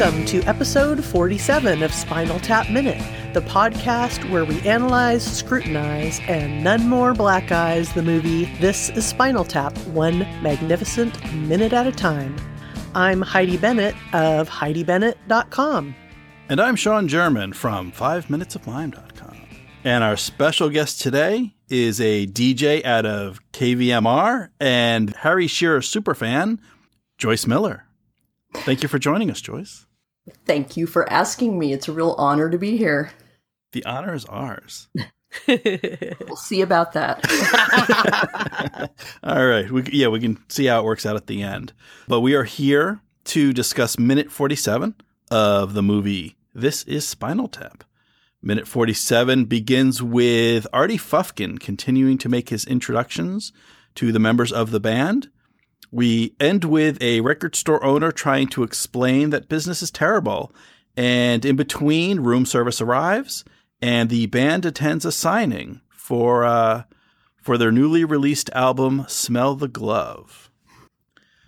Welcome to episode 47 of Spinal Tap Minute, the podcast where we analyze, scrutinize, and none more black eyes the movie This is Spinal Tap, one magnificent minute at a time. I'm Heidi Bennett of HeidiBennett.com. And I'm Sean German from 5minutesofmime.com. And our special guest today is a DJ out of KVMR and Harry Shearer superfan, Joyce Miller. Thank you for joining us, Joyce. Thank you for asking me. It's a real honor to be here. The honor is ours. we'll see about that. All right. We, yeah, we can see how it works out at the end. But we are here to discuss minute 47 of the movie This is Spinal Tap. Minute 47 begins with Artie Fufkin continuing to make his introductions to the members of the band we end with a record store owner trying to explain that business is terrible. And in between, room service arrives and the band attends a signing for uh, for their newly released album, Smell the Glove.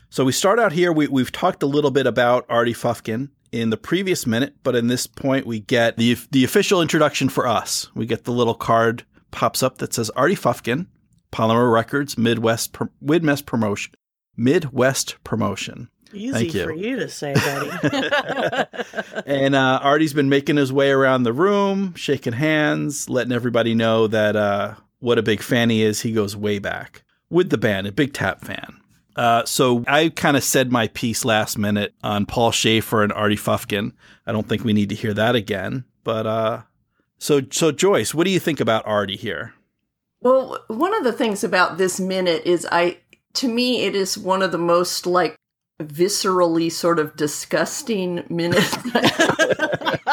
So we start out here. We, we've talked a little bit about Artie Fufkin in the previous minute, but in this point, we get the the official introduction for us. We get the little card pops up that says Artie Fufkin, Polymer Records, Midwest Midwest Promotion, Midwest Promotion. Easy Thank you. for you to say, buddy. and uh, Artie's been making his way around the room, shaking hands, letting everybody know that uh, what a big fan he is. He goes way back with the band, a big tap fan. Uh, so I kind of said my piece last minute on Paul Shaffer and Artie Fufkin. I don't think we need to hear that again. But uh, so so Joyce, what do you think about Artie here? Well, one of the things about this minute is I to me, it is one of the most like viscerally sort of disgusting minutes.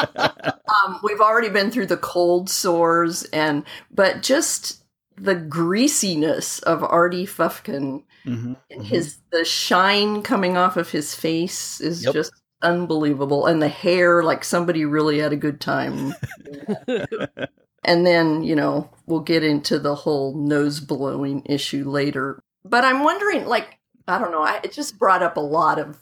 um, we've already been through the cold sores and, but just the greasiness of Artie Fufkin mm-hmm, and his mm-hmm. the shine coming off of his face is yep. just unbelievable, and the hair like somebody really had a good time. and then you know we'll get into the whole nose blowing issue later but I'm wondering, like, I don't know, I, it just brought up a lot of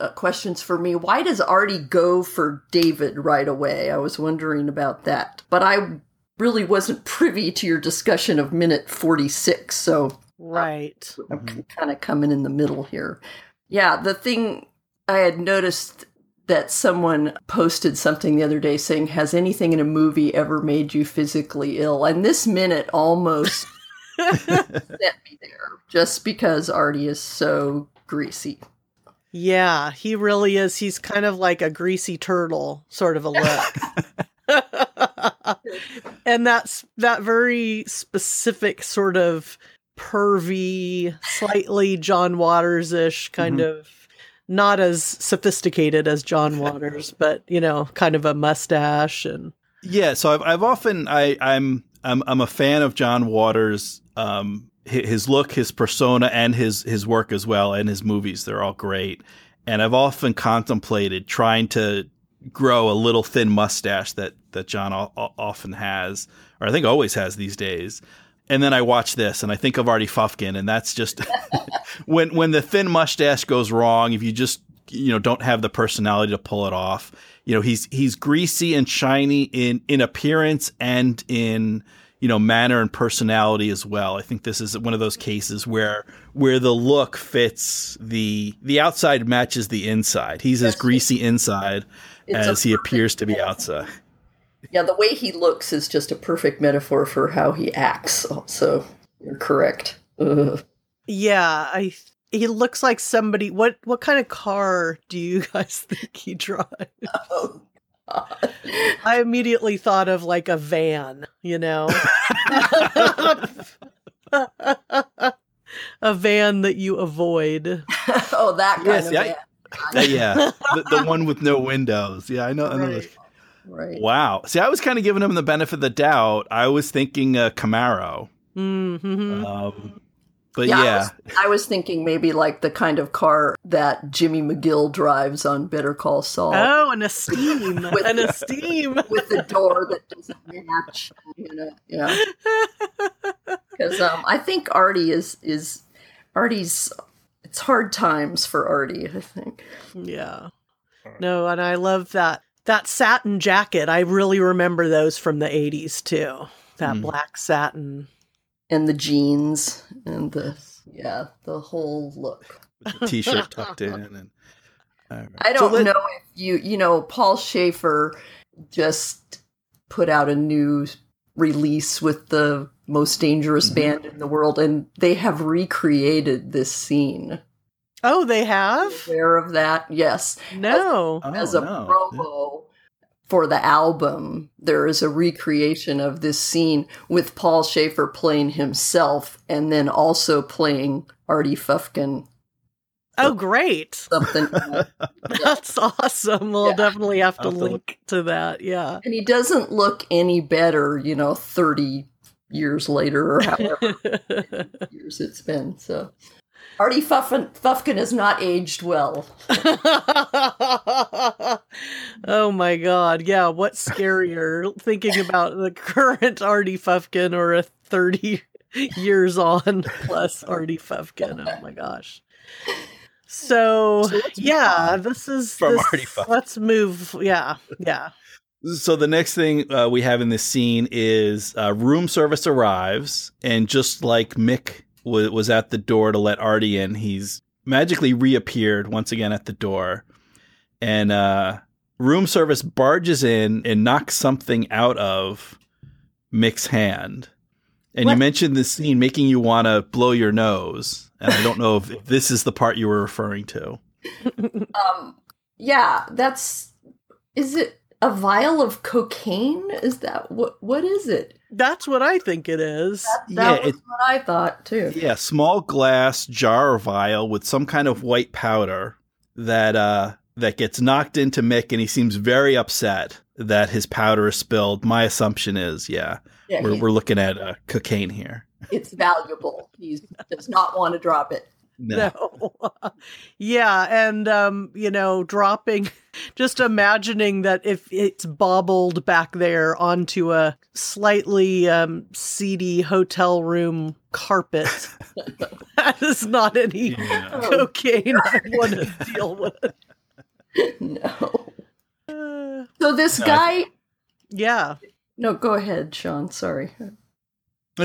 uh, questions for me. Why does Artie go for David right away? I was wondering about that. But I really wasn't privy to your discussion of minute 46, so. Right. I'm mm-hmm. kind of coming in the middle here. Yeah, the thing I had noticed that someone posted something the other day saying, Has anything in a movie ever made you physically ill? And this minute almost sent me there just because Artie is so greasy. Yeah, he really is. He's kind of like a greasy turtle sort of a look. and that's that very specific sort of pervy, slightly John Waters ish kind mm-hmm. of not as sophisticated as John Waters, but you know, kind of a mustache and yeah. So I've I've often I I'm I'm I'm a fan of John Waters um, his look, his persona, and his his work as well, and his movies. They're all great. And I've often contemplated trying to grow a little thin mustache that that John o- often has, or I think always has these days. And then I watch this, and I think of Artie Fufkin, and that's just when when the thin mustache goes wrong. If you just you know don't have the personality to pull it off, you know he's he's greasy and shiny in in appearance and in you know manner and personality as well. I think this is one of those cases where where the look fits the the outside matches the inside. He's as greasy inside as he appears to be outside. Yeah, the way he looks is just a perfect metaphor for how he acts. So you're correct. Ugh. Yeah, I he looks like somebody what what kind of car do you guys think he drives? Oh I immediately thought of like a van, you know? a van that you avoid. oh, that kind yes, of yeah, van. yeah, the, the, one with no windows. Yeah, I know. Right. I know right. Wow. See, I was kind of giving him the benefit of the doubt. I was thinking a Camaro. Mm-hmm. Um, but yeah, yeah. I, was, I, was, thinking maybe like the kind of car that Jimmy McGill drives on Better Call Saul. Oh, an esteem, with, an esteem with the door that doesn't match. You know, yeah. Because um, I think Artie is is Artie's. It's hard times for Artie. I think. Yeah. No, and I love that that satin jacket. I really remember those from the 80s too. That Mm. black satin. And the jeans and the yeah, the whole look. With the t-shirt tucked in and all right. I don't let- know if you you know Paul Shaffer just put out a new release with the most dangerous Mhm. band in the world and they have recreated this scene. Oh, they have? Aware of that? Yes. No. Oh, As a no. promo for the album, there is a recreation of this scene with Paul Shaffer playing himself and then also playing Artie Fufkin Oh, great. something. That's awesome. We'll Yeah. definitely have to I'll have to link to that. Yeah. And he doesn't look any better, you know, 30 years later or however years it's been. So Artie Fuffin, Fufkin has not aged well. oh my god. Yeah, what's scarier? Thinking about the current Artie Fuffkin or a 30 years on plus Artie Fuffkin? Oh my gosh. So, So yeah, this is from this- Artie Fufkin. Let's move. Yeah, yeah. So the next thing uh, we have in this scene is uh, room service arrives, and just like Mick w- was at the door to let Artie in, he's magically reappeared once again at the door, and uh, room service barges in and knocks something out of Mick's hand. And you mentioned this scene making you want to blow your nose, and I don't know if, if this is the part you were referring to. Um, yeah, that's. Is it a vial of cocaine? Is that what? What is it? That's what I think it is. That, Yeah, that was it- what I thought too. Yeah, small glass jar or vial with some kind of white powder that uh that gets knocked into Mick and he seems very upset that his powder is spilled. My assumption is, yeah, Yeah, we're we're looking at uh, cocaine here. it's valuable. He does not want to drop it. No. No. yeah, and um, you know, dropping just imagining that if it's bobbled back there onto a slightly um seedy hotel room carpet. that is not any Yeah. cocaine I want to deal with. no. Uh, So this No, I guy. yeah. No, go ahead, Sean. Sorry.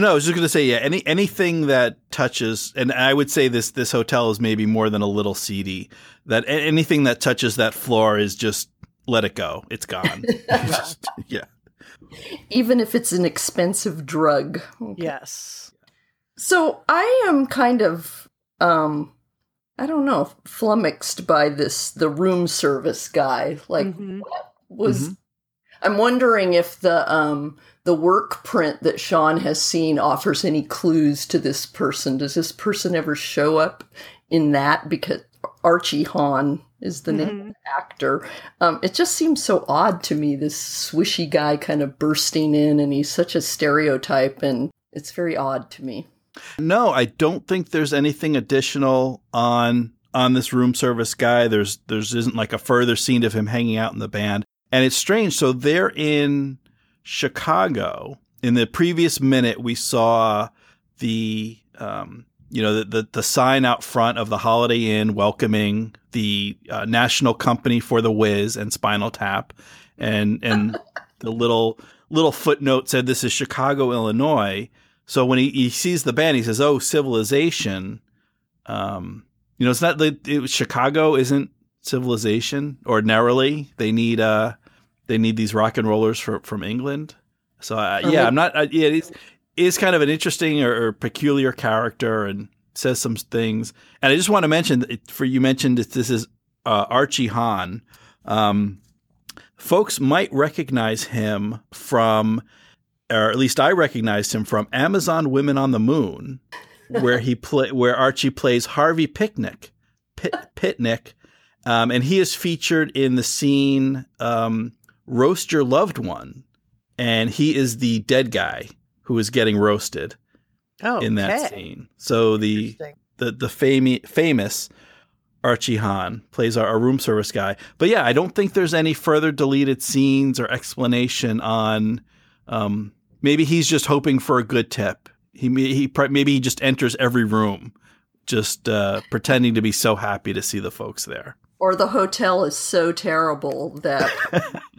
No, I was just gonna say, yeah, any anything that touches, and I would say this this hotel is maybe more than a little seedy. That anything that touches that floor is just let it go. It's gone. Just- yeah. Even if it's an expensive drug. Yes. So I am kind of um I don't know, flummoxed by this the room service guy. Like Mhm. what was Mhm. I'm wondering if the um the work print that Sean has seen offers any clues to this person. Does this person ever show up in that? Because Archie Hahn is the name of the actor. Um, it just seems so odd to me, this swishy guy kind of bursting in, and he's such a stereotype, and it's very odd to me. No, I don't think there's anything additional on on this room service guy. There's there's isn't like a further scene of him hanging out in the band. And it's strange. So they're in Chicago. In the previous minute, we saw the um, you know the, the the sign out front of the Holiday Inn welcoming the uh, national company for the Whiz and Spinal Tap, and and the little little footnote said this is Chicago, Illinois. So when he, he sees the band, he says, "Oh, civilization." Um, you know, it's not like it, Chicago isn't civilization ordinarily. They need uh, they need these rock and rollers for, from England. So uh, yeah, maybe- I'm not. Uh, yeah, it is, it kind of an interesting or, or peculiar character and says some things. And I just want to mention that for you mentioned that this is uh, Archie Hahn. Um, folks might recognize him from, or at least I recognized him from Amazon Women on the Moon, where he play where Archie plays Harvey Picnic, Pit, Pitnick, um, and he is featured in the scene um, "Roast Your Loved One," and he is the dead guy who is getting roasted Oh, in that okay. scene. So the the the fami- famous Archie Hahn plays our, our room service guy. But yeah, I don't think there's any further deleted scenes or explanation on. Um, maybe he's just hoping for a good tip. He he maybe he just enters every room, just uh, pretending to be so happy to see the folks there. Or the hotel is so terrible that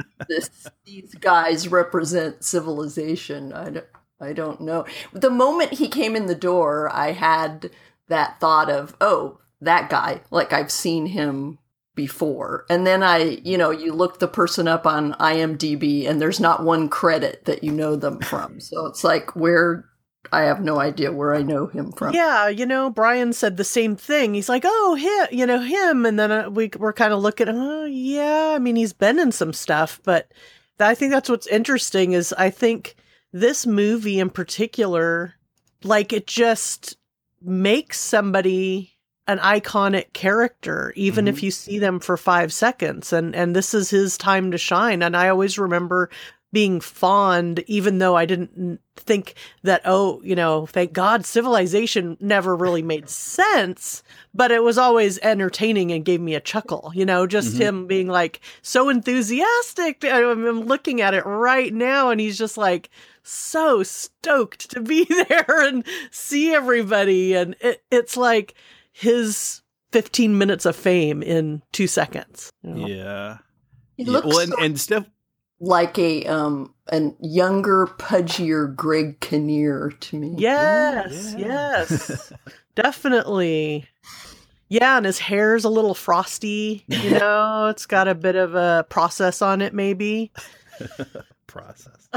this, these guys represent civilization. I don't, I don't know. The moment he came in the door, I had that thought of, oh, that guy. Like I've seen him before. And then I, you know, you look the person up on IMDb and there's not one credit that you know them from. So it's like, where I have no idea where I know him from. Yeah, you know, Brian said the same thing. He's like, "Oh, him, you know him," and then uh, we we're kind of looking. Oh, yeah. I mean, he's been in some stuff, but I think that's what's interesting is I think this movie in particular, like, it just makes somebody an iconic character even mm-hmm. if you see them for 5 seconds and and this is his time to shine and I always remember being fond, even though I didn't think that, oh, you know, thank God civilization never really made sense, but it was always entertaining and gave me a chuckle, you know, just mm-hmm. him being like so enthusiastic. I'm looking at it right now and he's just like, so stoked to be there and see everybody. And it, it's like his 15 minutes of fame in two seconds. You know? Yeah. He looks well, and, so- and Steph like a um a younger, pudgier Greg Kinnear to me. Yes, yeah. yes, definitely. Yeah, and his hair's a little frosty. You know, it's got a bit of a process on it, maybe. process.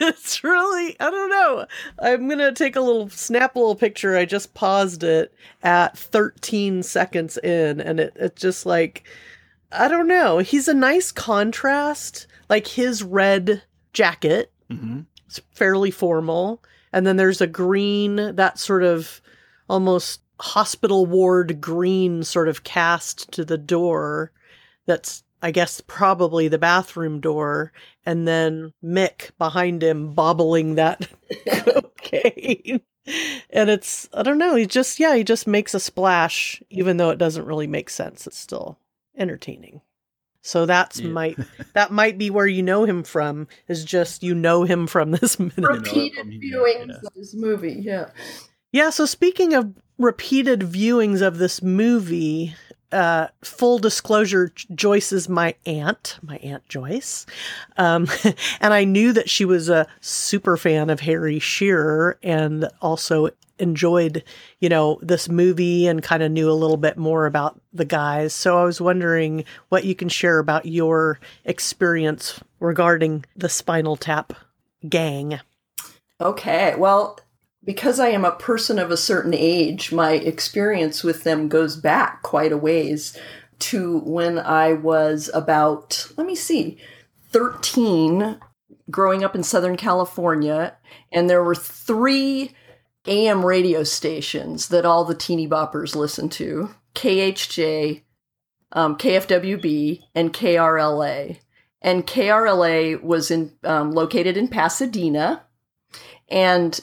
it's really I don't know. I'm gonna take a little snap a little picture. I just paused it at 13 seconds in, and it it just like I don't know. He's a nice contrast. Like his red jacket, mm-hmm. it's fairly formal, and then there's a green that sort of almost hospital ward green sort of cast to the door. That's I guess probably the bathroom door, and then Mick behind him bobbling that cocaine. And it's I don't know, he just yeah, he just makes a splash, even though it doesn't really make sense. It's still entertaining. So that's yeah. might that might be where you know him from is just you know him from this minute. repeated viewings yeah. of this movie. Yeah. Yeah. So speaking of repeated viewings of this movie, uh, full disclosure, Joyce is my aunt, my aunt Joyce, um, and I knew that she was a super fan of Harry Shearer and also enjoyed, you know, this movie and kind of knew a little bit more about the guys. So I was wondering what you can share about your experience regarding the Spinal Tap gang. Okay. Well, because I am a person of a certain age, my experience with them goes back quite a ways to when I was about, let me see, 13, growing up in Southern California. And there were three AM radio stations that all the teeny boppers listened to KHJ, um, KFWB, and KRLA. And KRLA was in um, located in Pasadena, and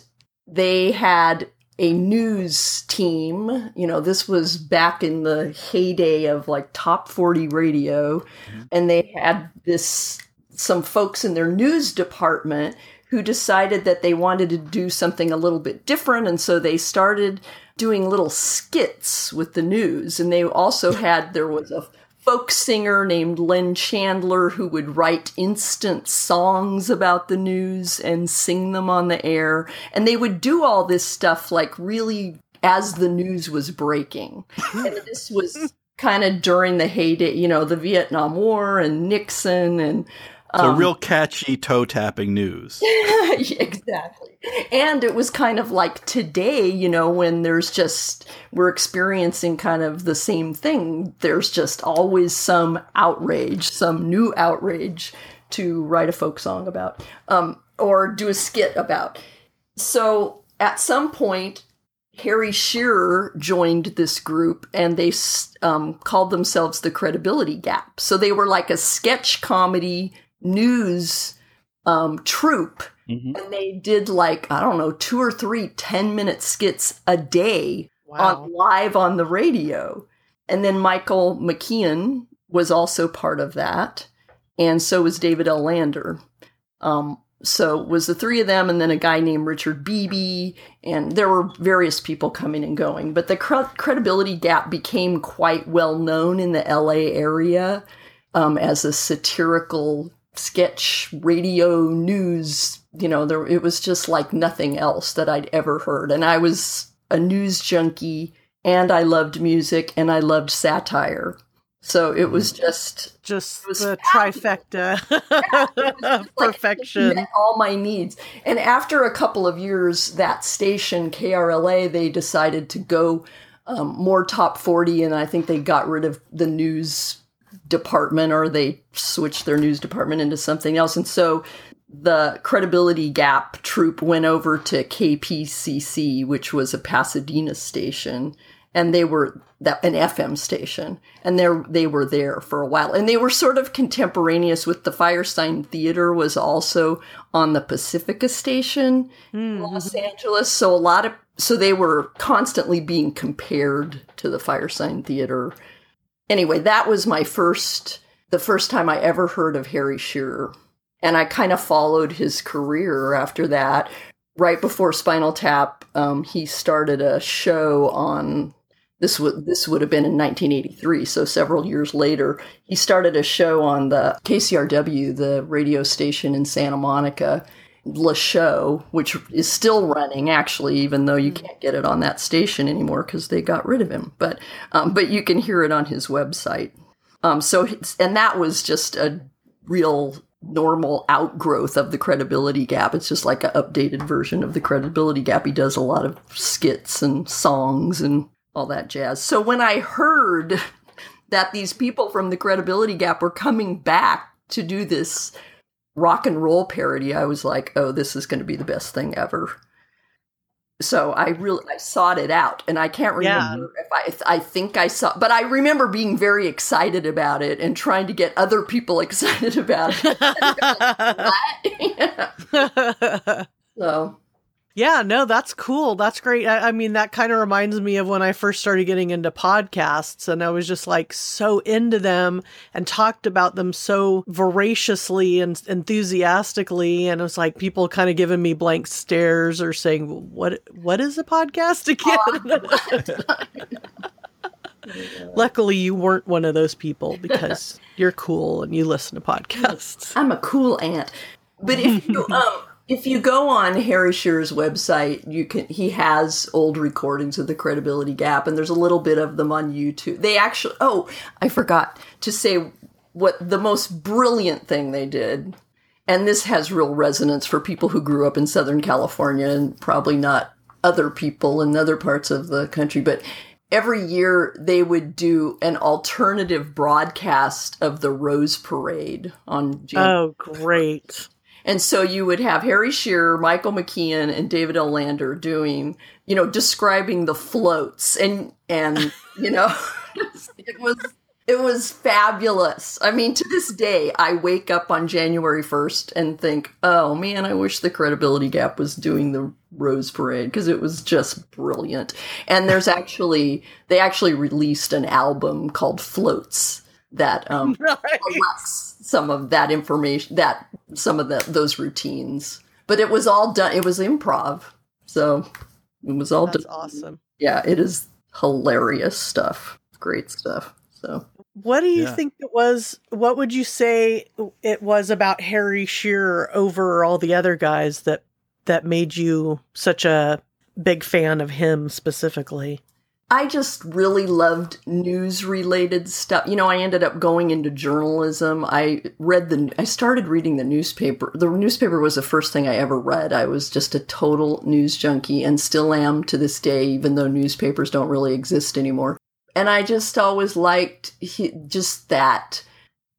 they had a news team. You know, this was back in the heyday of like top 40 radio, mm-hmm. and they had this some folks in their news department who decided that they wanted to do something a little bit different. And so they started doing little skits with the news. And they also had, there was a folk singer named Len Chandler who would write instant songs about the news and sing them on the air. And they would do all this stuff like really as the news was breaking. and this was kind of during the heyday, you know, the Vietnam War and Nixon and so um, real catchy toe tapping news. exactly. And it was kind of like today, you know, when there's just, we're experiencing kind of the same thing. There's just always some outrage, some new outrage to write a folk song about um, or do a skit about. So at some point, Harry Shearer joined this group and they um, called themselves the Credibility Gap. So they were like a sketch comedy news um, troupe. Mm-hmm. And they did like, I don't know, two or three 10 minute skits a day wow. on live on the radio. And then Michael McKean was also part of that. And so was David L. Lander. Um, so it was the three of them and then a guy named Richard Beebe and there were various people coming and going but the cre- credibility gap became quite well known in the LA area um, as a satirical sketch radio news you know there it was just like nothing else that I'd ever heard and I was a news junkie and I loved music and I loved satire so it was mm-hmm. just just was the trifecta yeah, perfection. Like all my needs. And after a couple of years, that station KRLA, they decided to go um, more top forty, and I think they got rid of the news department or they switched their news department into something else. And so the credibility gap troupe went over to KPCC, which was a Pasadena station and they were that an FM station, and they they were there for a while, and they were sort of contemporaneous with the Firesign Theater was also on the Pacifica station in hmm. Los Angeles, so a lot of so they were constantly being compared to the Firesign Theater. Anyway, that was my first the first time I ever heard of Harry Shearer. And I kind of followed his career after that. Right before Spinal Tap, um, he started a show on this would this would have been in 1983, so several years later. He started a show on the KCRW, the radio station in Santa Monica, Le Show, which is still running actually, even though you can't get it on that station anymore because they got rid of him. But um, but you can hear it on his website. Um, so and that was just a real normal outgrowth of the credibility gap. It's just like an updated version of the credibility gap. He does a lot of skits and songs and all that jazz. So when I heard that these people from the Credibility Gap were coming back to do this rock and roll parody, I was like, "Oh, this is going to be the best thing ever." So I really I sought it out, and I can't remember yeah. if I I think I saw, but I remember being very excited about it and trying to get other people excited about it. so yeah, no, that's cool. That's great. I, I mean, that kind of reminds me of when I first started getting into podcasts and I was just like so into them and talked about them so voraciously and enthusiastically. And it was like people kind of giving me blank stares or saying, what, what is a podcast again? Luckily, you weren't one of those people because you're cool and you listen to podcasts. I'm a cool aunt. But if you, um, if you go on Harry Shearer's website, you can he has old recordings of the credibility gap and there's a little bit of them on YouTube. They actually oh, I forgot to say what the most brilliant thing they did. And this has real resonance for people who grew up in Southern California and probably not other people in other parts of the country, but every year they would do an alternative broadcast of the Rose Parade on January. Oh, great. And so you would have Harry Shearer, Michael McKean, and David L. Lander doing, you know, describing the floats and and you know it was it was fabulous. I mean, to this day, I wake up on January 1st and think, oh man, I wish the credibility gap was doing the Rose Parade because it was just brilliant. And there's actually, they actually released an album called Floats that um, nice. some of that information, that some of the, those routines. But it was all done. It was improv, so it was all That's done. awesome. Yeah, it is hilarious stuff. Great stuff. So, what do you yeah. think it was? What would you say it was about Harry Shearer over all the other guys that that made you such a big fan of him specifically? I just really loved news related stuff. You know, I ended up going into journalism. I read the, I started reading the newspaper. The newspaper was the first thing I ever read. I was just a total news junkie and still am to this day, even though newspapers don't really exist anymore. And I just always liked he, just that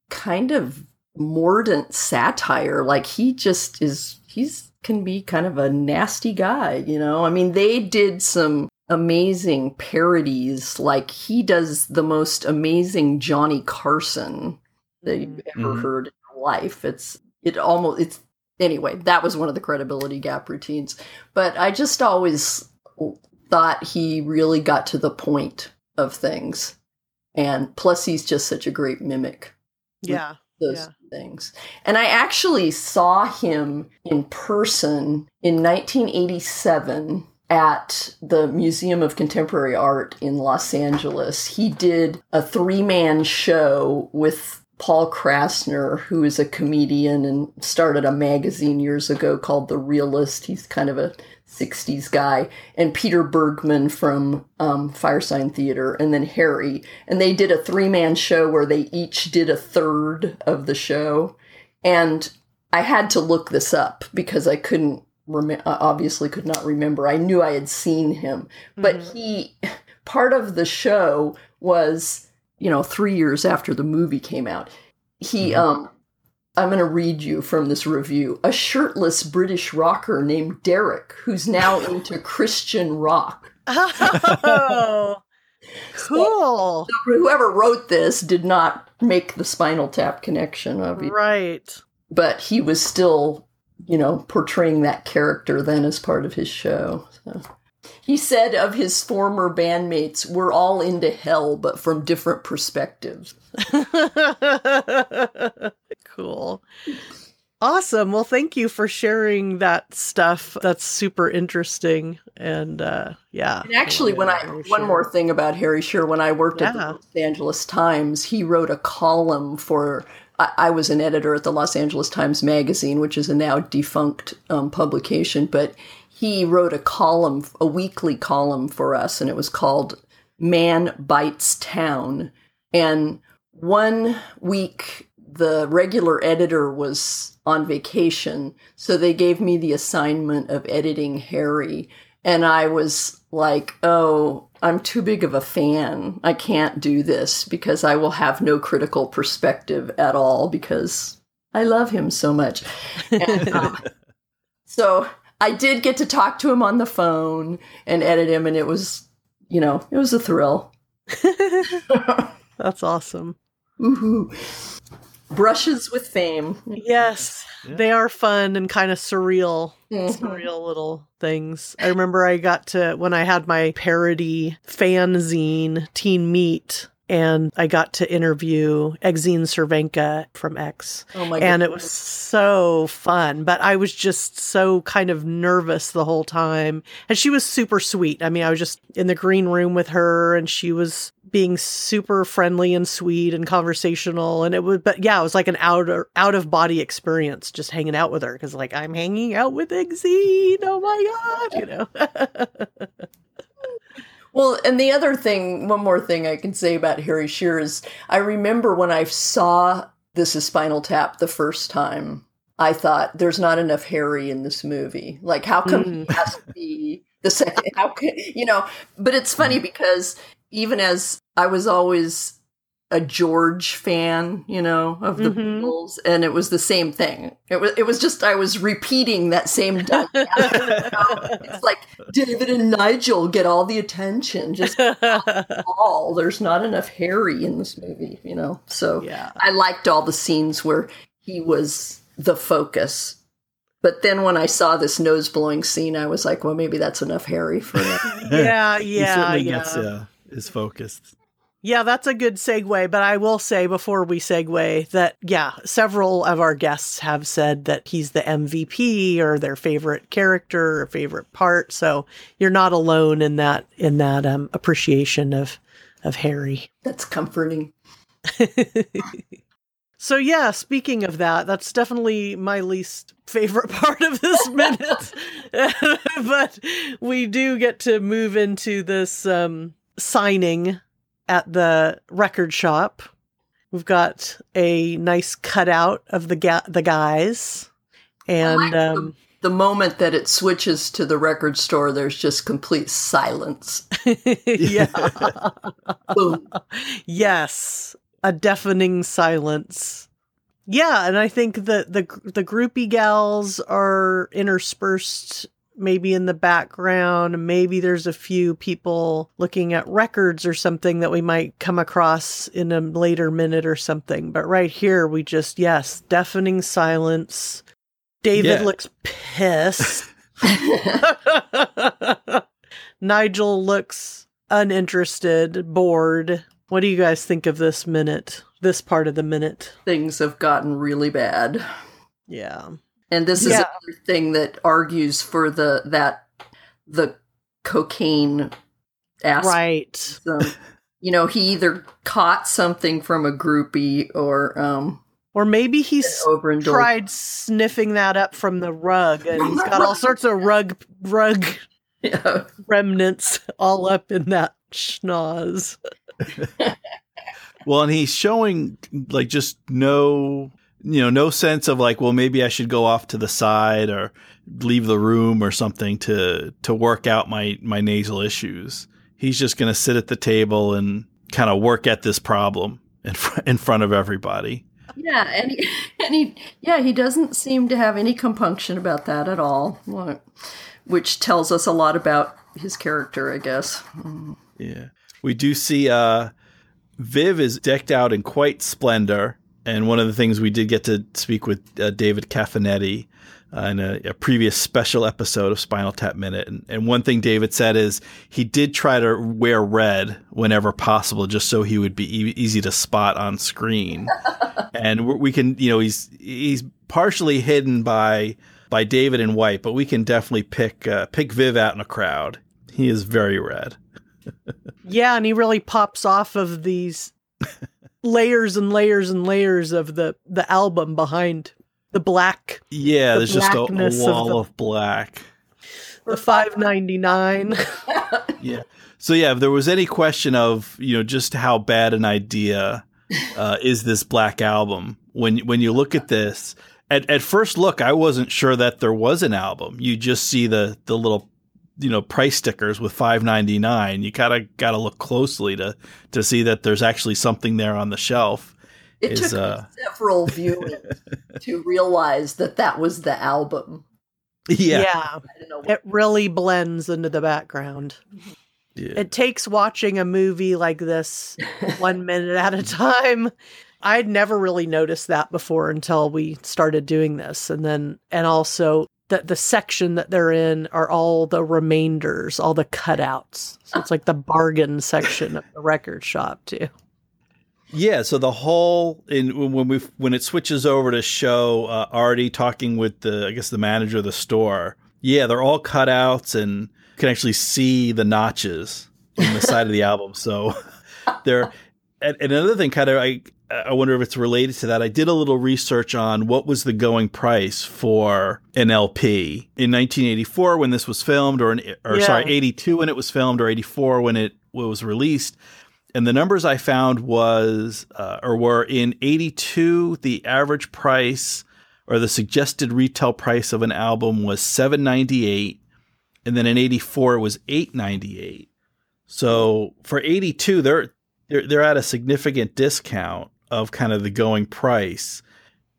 kind of mordant satire. Like he just is, he's, can be kind of a nasty guy, you know? I mean, they did some amazing parodies. Like he does the most amazing Johnny Carson that you've mm-hmm. ever mm-hmm. heard in your life. It's it almost it's anyway, that was one of the credibility gap routines. But I just always thought he really got to the point of things. And plus he's just such a great mimic. Yeah. those yeah. things. And I actually saw him in person in 1987 at the Museum of Contemporary Art in Los Angeles. He did a three man show with Paul Krassner, who is a comedian and started a magazine years ago called The Realist. He's kind of a 60s guy, and Peter Bergman from um, Firesign Theatre, and then Harry. And they did a three man show where they each did a third of the show. And I had to look this up because I couldn't, rem- obviously, could not remember. I knew I had seen him, but mm-hmm. he, part of the show was you know, three years after the movie came out. He, mm-hmm. um, I'm going to read you from this review. A shirtless British rocker named Derek, who's now into Christian rock. Oh, cool. So, whoever wrote this did not make the Spinal Tap connection, obviously. Right. But he was still, you know, portraying that character then as part of his show. So. He said of his former bandmates, we're all into hell, but from different perspectives. cool. Awesome. Well, thank you for sharing that stuff. That's super interesting. And uh, yeah. And actually, when I, one more thing about Harry Shearer, when I worked yeah. at the Los Angeles Times, he wrote a column for I, was an editor at the Los Angeles Times Magazine, which is a now defunct um, publication, but he wrote a column, a weekly column for us, and it was called Man Bites Town. And one week, the regular editor was on vacation, so they gave me the assignment of editing Harry. And I was like, oh, I'm too big of a fan. I can't do this because I will have no critical perspective at all because I love him so much. And, um, so I did get to talk to him on the phone and edit him, and it was, you know, it was a thrill. That's awesome. Woohoo. Brushes with fame. Yes, yeah. they are fun and kind of surreal, mm-hmm. surreal little things. I remember I got to, when I had my parody fanzine, Teen Meat, and I got to interview Exene Cervenka from X. Oh my And it was so fun, but I was just so kind of nervous the whole time. And she was super sweet. I mean, I was just in the green room with her and she was being super friendly and sweet and conversational and it was but yeah, it was like an out out of body experience just hanging out with her cuz like I'm hanging out with Exene. Oh my god, you know. Well, and the other thing, one more thing I can say about Harry Shearer is I remember when I saw This is Spinal Tap the first time, I thought there's not enough Harry in this movie. Like, how come mm. he has to be the second? How can, you know, but it's funny because even as I was always a George fan, you know, of the mm-hmm. Beatles, and it was the same thing. It was it was just I was repeating that same dynamic. it's like David and Nigel get all the attention, just all. There's not enough Harry in this movie, you know. So yeah. I liked all the scenes where he was the focus. But then when I saw this nose blowing scene, I was like, well, maybe that's enough Harry for me. yeah, yeah, he certainly yeah. Gets, uh, is focused. Yeah, that's a good segue. But I will say before we segue that, yeah, several of our guests have said that he's the MVP or their favorite character or favorite part. So you're not alone in that in that um, appreciation of of Harry. That's comforting. so yeah, speaking of that, that's definitely my least favorite part of this minute. but we do get to move into this um, signing at the record shop. We've got a nice cutout of the ga- the guys, and um, the, the moment that it switches to the record store, there's just complete silence. yeah. yes, a deafening silence. Yeah, and I think that the the groupie gals are interspersed maybe in the background. Maybe there's a few people looking at records or something that we might come across in a later minute or something. But right here, we just, yes, deafening silence. David yeah. looks pissed. Nigel looks uninterested, bored. What do you guys think of this minute? This part of the minute? Things have gotten really bad. Yeah. And this is Yeah. another thing that argues for the that the cocaine aspect. Right. Um, you know, he either caught something from a groupie or um Or maybe he's overindulged. tried sniffing that up from the rug and he's got all sorts of rug rug Yeah. remnants all up in that schnoz. Well, and he's showing like just no, you know, no sense of like, well, maybe I should go off to the side or leave the room or something to to work out my my nasal issues. He's just going to sit at the table and kind of work at this problem in fr- in front of everybody. Yeah, and he, and he yeah, he doesn't seem to have any compunction about that at all. Which tells us a lot about his character, I guess. Yeah. We do see uh Viv is decked out in quite splendor. And one of the things we did get to speak with uh, David Kaffinetti uh, in a, a previous special episode of Spinal Tap Minute. And, and one thing David said is he did try to wear red whenever possible, just so he would be e- easy to spot on screen. and we we can, you know, he's he's partially hidden by by David in white, but we can definitely pick uh, pick Viv out in a crowd. He is very red. Yeah, and he really pops off of these layers and layers and layers of the the album behind the black Yeah, The there's just a, a blackness of wall the- of, black. the 599. Yeah. So yeah, if there was any question of you know just how bad an idea uh, is this black album, when when you look at this, at at first look, I wasn't sure that there was an album. You just see the the little you know price stickers with 5.99 you kind of got to look closely to to see that there's actually something there on the shelf It Is, took uh, me several viewings to realize that that was the album. yeah I don't know. What, It really blends into the background. yeah. It takes watching a movie like this one minute at a time. I'd never really noticed that before until we started doing this. And then, and also that the section that they're in are all the remainders, all the cutouts. So it's like the bargain section of the record shop, too. Yeah, so the whole in when we when it switches over to show uh, Artie talking with the I guess the manager of the store. Yeah, they're all cutouts and you can actually see the notches in the side of the album. So they're and, and another thing kind of I I wonder if it's related to that. I did a little research on what was the going price for an LP in 1984 when this was filmed or in, or Yeah. sorry, 82 when it was filmed or 84 when it was released. And the numbers I found was uh, or were in 82 the average price or the suggested retail price of an album was 798 and then in 84 it was 898. So for 82 they're they're they're at a significant discount of kind of the going price.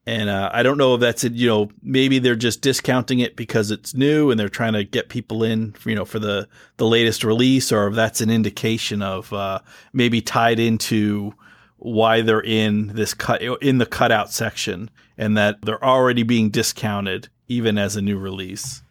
And uh, I don't know if that's it. You know, maybe they're just discounting it because it's new and they're trying to get people in, you know, for the the latest release, or if that's an indication of uh, maybe tied into why they're in this cut in the cutout section, and that they're already being discounted even as a new release.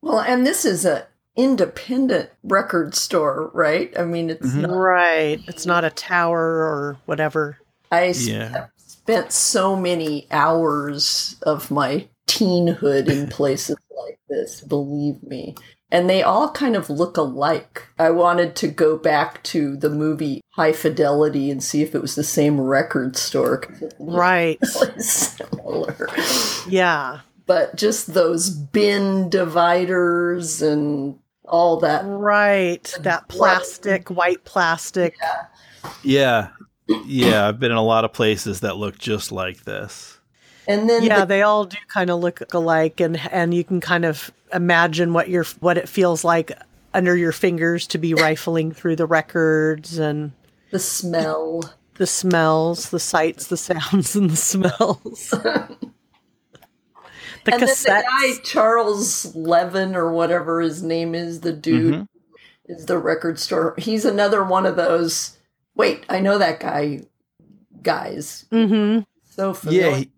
well, and this is a independent record store, right? I mean, it's Mhm. not. Right. It's not a tower or whatever. I s- Yeah. spent so many hours of my teenhood in places like this, believe me. And they all kind of look alike. I wanted to go back to the movie High Fidelity and see if it was the same record store. Right. really similar. Yeah. But just those bin dividers and all that. Right. That plastic, white plastic. Yeah, yeah. I've been in a lot of places that look just like this. And then Yeah, the they all do kind of look alike and and you can kind of imagine what your what it feels like under your fingers to be rifling through the records and the smell. the smells, the sights, the sounds and the smells. the and then the guy Charles Levin or whatever his name is, the dude Mhm. is the record store. He's another one of those. Wait, I know that guy. Guys, Mhm. so familiar. Yeah, he,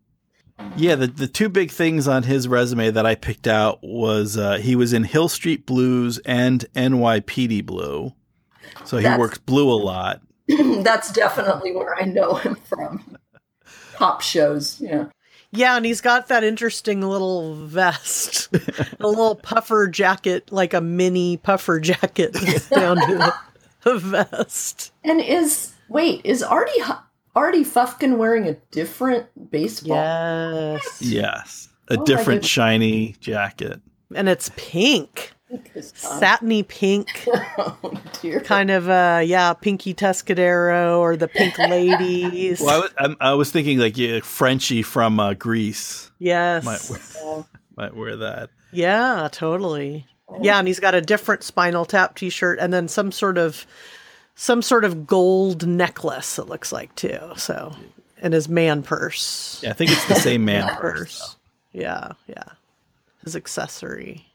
yeah. The the two big things on his resume that I picked out was uh, he was in Hill Street Blues and NYPD Blue, so he That's- works blue a lot. That's definitely where I know him from. Pop shows, yeah. Yeah, and he's got that interesting little vest, a little puffer jacket, like a mini puffer jacket down to the, the vest. And is wait, is Artie Artie Fufkin wearing a different baseball? Yes. Yes. A Oh different shiny jacket. And it's pink. This. Satiny pink. oh dear. Kind of uh yeah, Pinky Tuscadero or the Pink Ladies. Well, I was, I'm- I was thinking like yeah, Frenchie from uh, Grease yes. might wear, might wear that. Yeah, totally. Yeah, and he's got a different Spinal Tap t-shirt and then some sort of some sort of gold necklace it looks like too. So, and his man purse. Yeah, I think it's the same man purse. purse. Yeah, yeah. His accessory.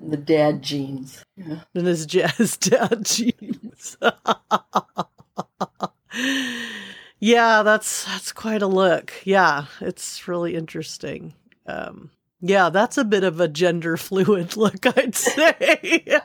the dad jeans. Yeah. And his jazz dad jeans. yeah, that's that's quite a look. Yeah, it's really interesting. Um yeah, that's a bit of a gender fluid look, I'd say.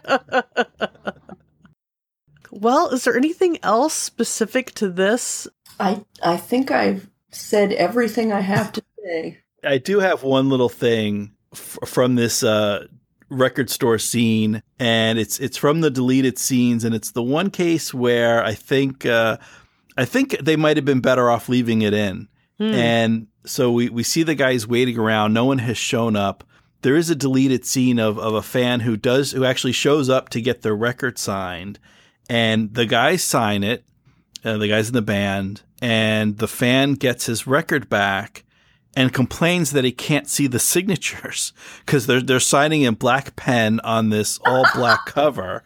well, is there anything else specific to this? I I think I've said everything I have to say. I do have one little thing f- from this uh, record store scene, and it's it's from the deleted scenes, and it's the one case where I think uh, I think they might have been better off leaving it in. Hmm. And so we, we see the guys waiting around. No one has shown up. There is a deleted scene of, of a fan who does who actually shows up to get their record signed, and the guys sign it. Uh, the guys in the band, and the fan gets his record back and complains that he can't see the signatures because they're they're signing in black pen on this all black cover,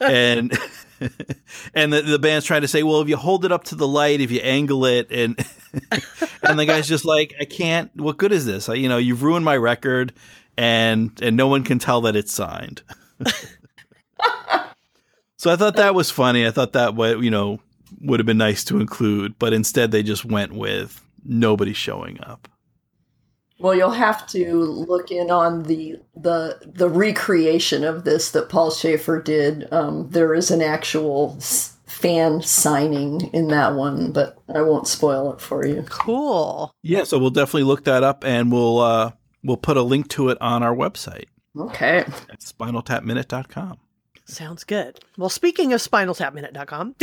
and and the, the band's trying to say, well, if you hold it up to the light, if you angle it, and and the guy's just like, I can't. What good is this? I, you know, you've ruined my record, and and no one can tell that it's signed. so I thought that was funny. I thought that wa- you know would have been nice to include, but instead they just went with nobody showing up. Well, you'll have to look in on the the the recreation of this that Paul Shaffer did. Um, there is an actual fan signing in that one, but I won't spoil it for you. Cool. Yeah, so we'll definitely look that up, and we'll uh, we'll put a link to it on our website Okay. at spinaltapminute.com. Sounds good. Well, speaking of spinaltapminute.com,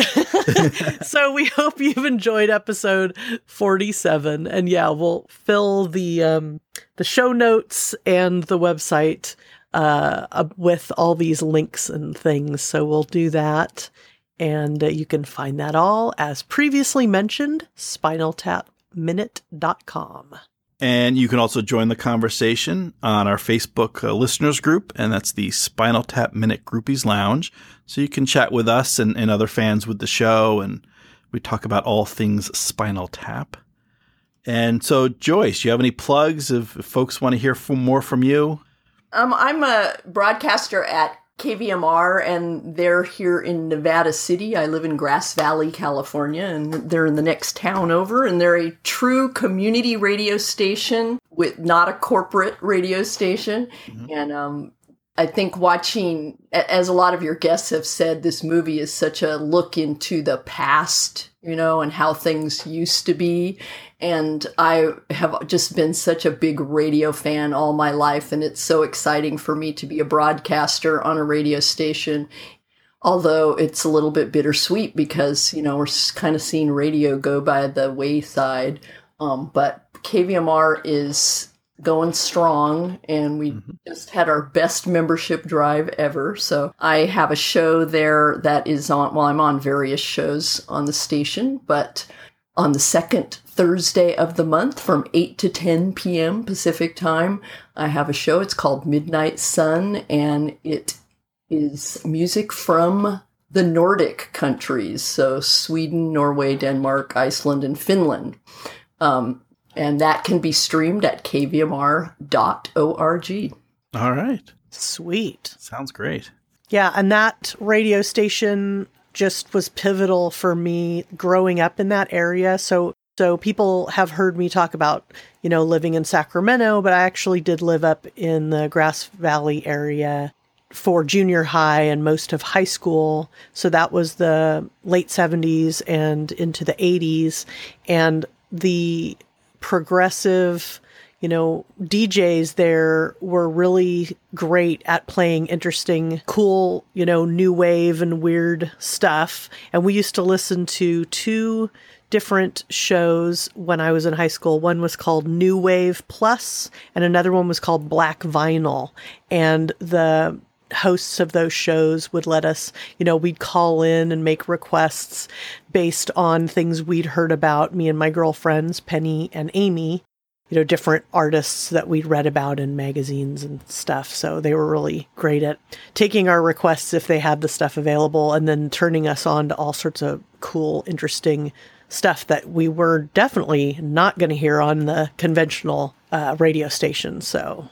so we hope you've enjoyed episode 47 and yeah, we'll fill the um the show notes and the website uh with all these links and things. So we'll do that and uh, you can find that all as previously mentioned spinaltapminute.com. And you can also join the conversation on our Facebook uh, listeners group, and that's the Spinal Tap Minute Groupies Lounge. So you can chat with us and, and other fans with the show, and we talk about all things Spinal Tap. And so, Joyce, do you have any plugs if, if folks want to hear from, more from you? Um, I'm a broadcaster at KVMR, and they're here in Nevada City. I live in Grass Valley, California, and they're in the next town over. And they're a true community radio station with not a corporate radio station. And um, I think watching, as a lot of your guests have said, this movie is such a look into the past, you know, and how things used to be. And I have just been such a big radio fan all my life, and it's so exciting for me to be a broadcaster on a radio station. Although it's a little bit bittersweet because, you know, we're kind of seeing radio go by the wayside. Um, but KVMR is going strong and we just had our best membership drive ever. So i have a show there that is on well i'm on various shows on the station but on the second thursday of the month from 8 to 10 p.m pacific time i have a show. It's called midnight sun and it is music from the nordic countries so sweden norway denmark iceland and finland. Um, and that can be streamed at kvmr.org. All right. Sweet. Sounds great. Yeah, and that radio station just was pivotal for me growing up in that area. So so people have heard me talk about, you know, living in Sacramento, but I actually did live up in the Grass Valley area for junior high and most of high school. So that was the late 70s and into the 80s. And the progressive, you know, DJs there were really great at playing interesting, cool, you know, new wave and weird stuff. And we used to listen to two different shows when I was in high school. One was called New Wave Plus, and another one was called Black Vinyl. And the hosts of those shows would let us, you know, we'd call in and make requests based on things we'd heard about, me and my girlfriends, Penny and Amy, you know, different artists that we'd read about in magazines and stuff. So they were really great at taking our requests if they had the stuff available and then turning us on to all sorts of cool, interesting stuff that we were definitely not going to hear on the conventional uh, radio station. So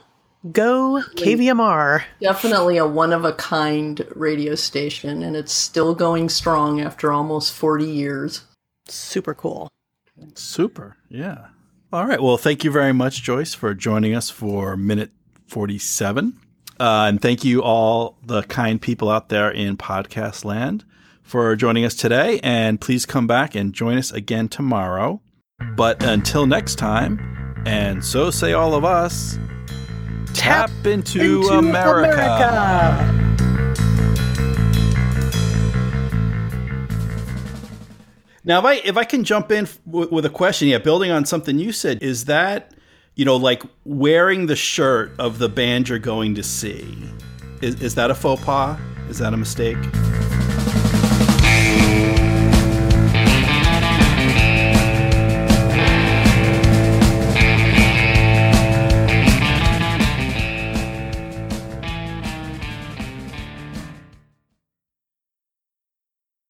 go KVMR. Definitely a one of a kind radio station, and it's still going strong after almost 40 years. Super cool. Super. Yeah. All right. Well, thank you very much, Joyce, for joining us for minute 47. Uh, and thank you all the kind people out there in podcast land for joining us today. And please come back and join us again tomorrow. But until next time, and so say all of us, tap, tap into, into America. America. Now, if I if I can jump in w- with a question, yeah, building on something you said, is that you know like wearing the shirt of the band you're going to see? Is is that a faux pas? Is that a mistake?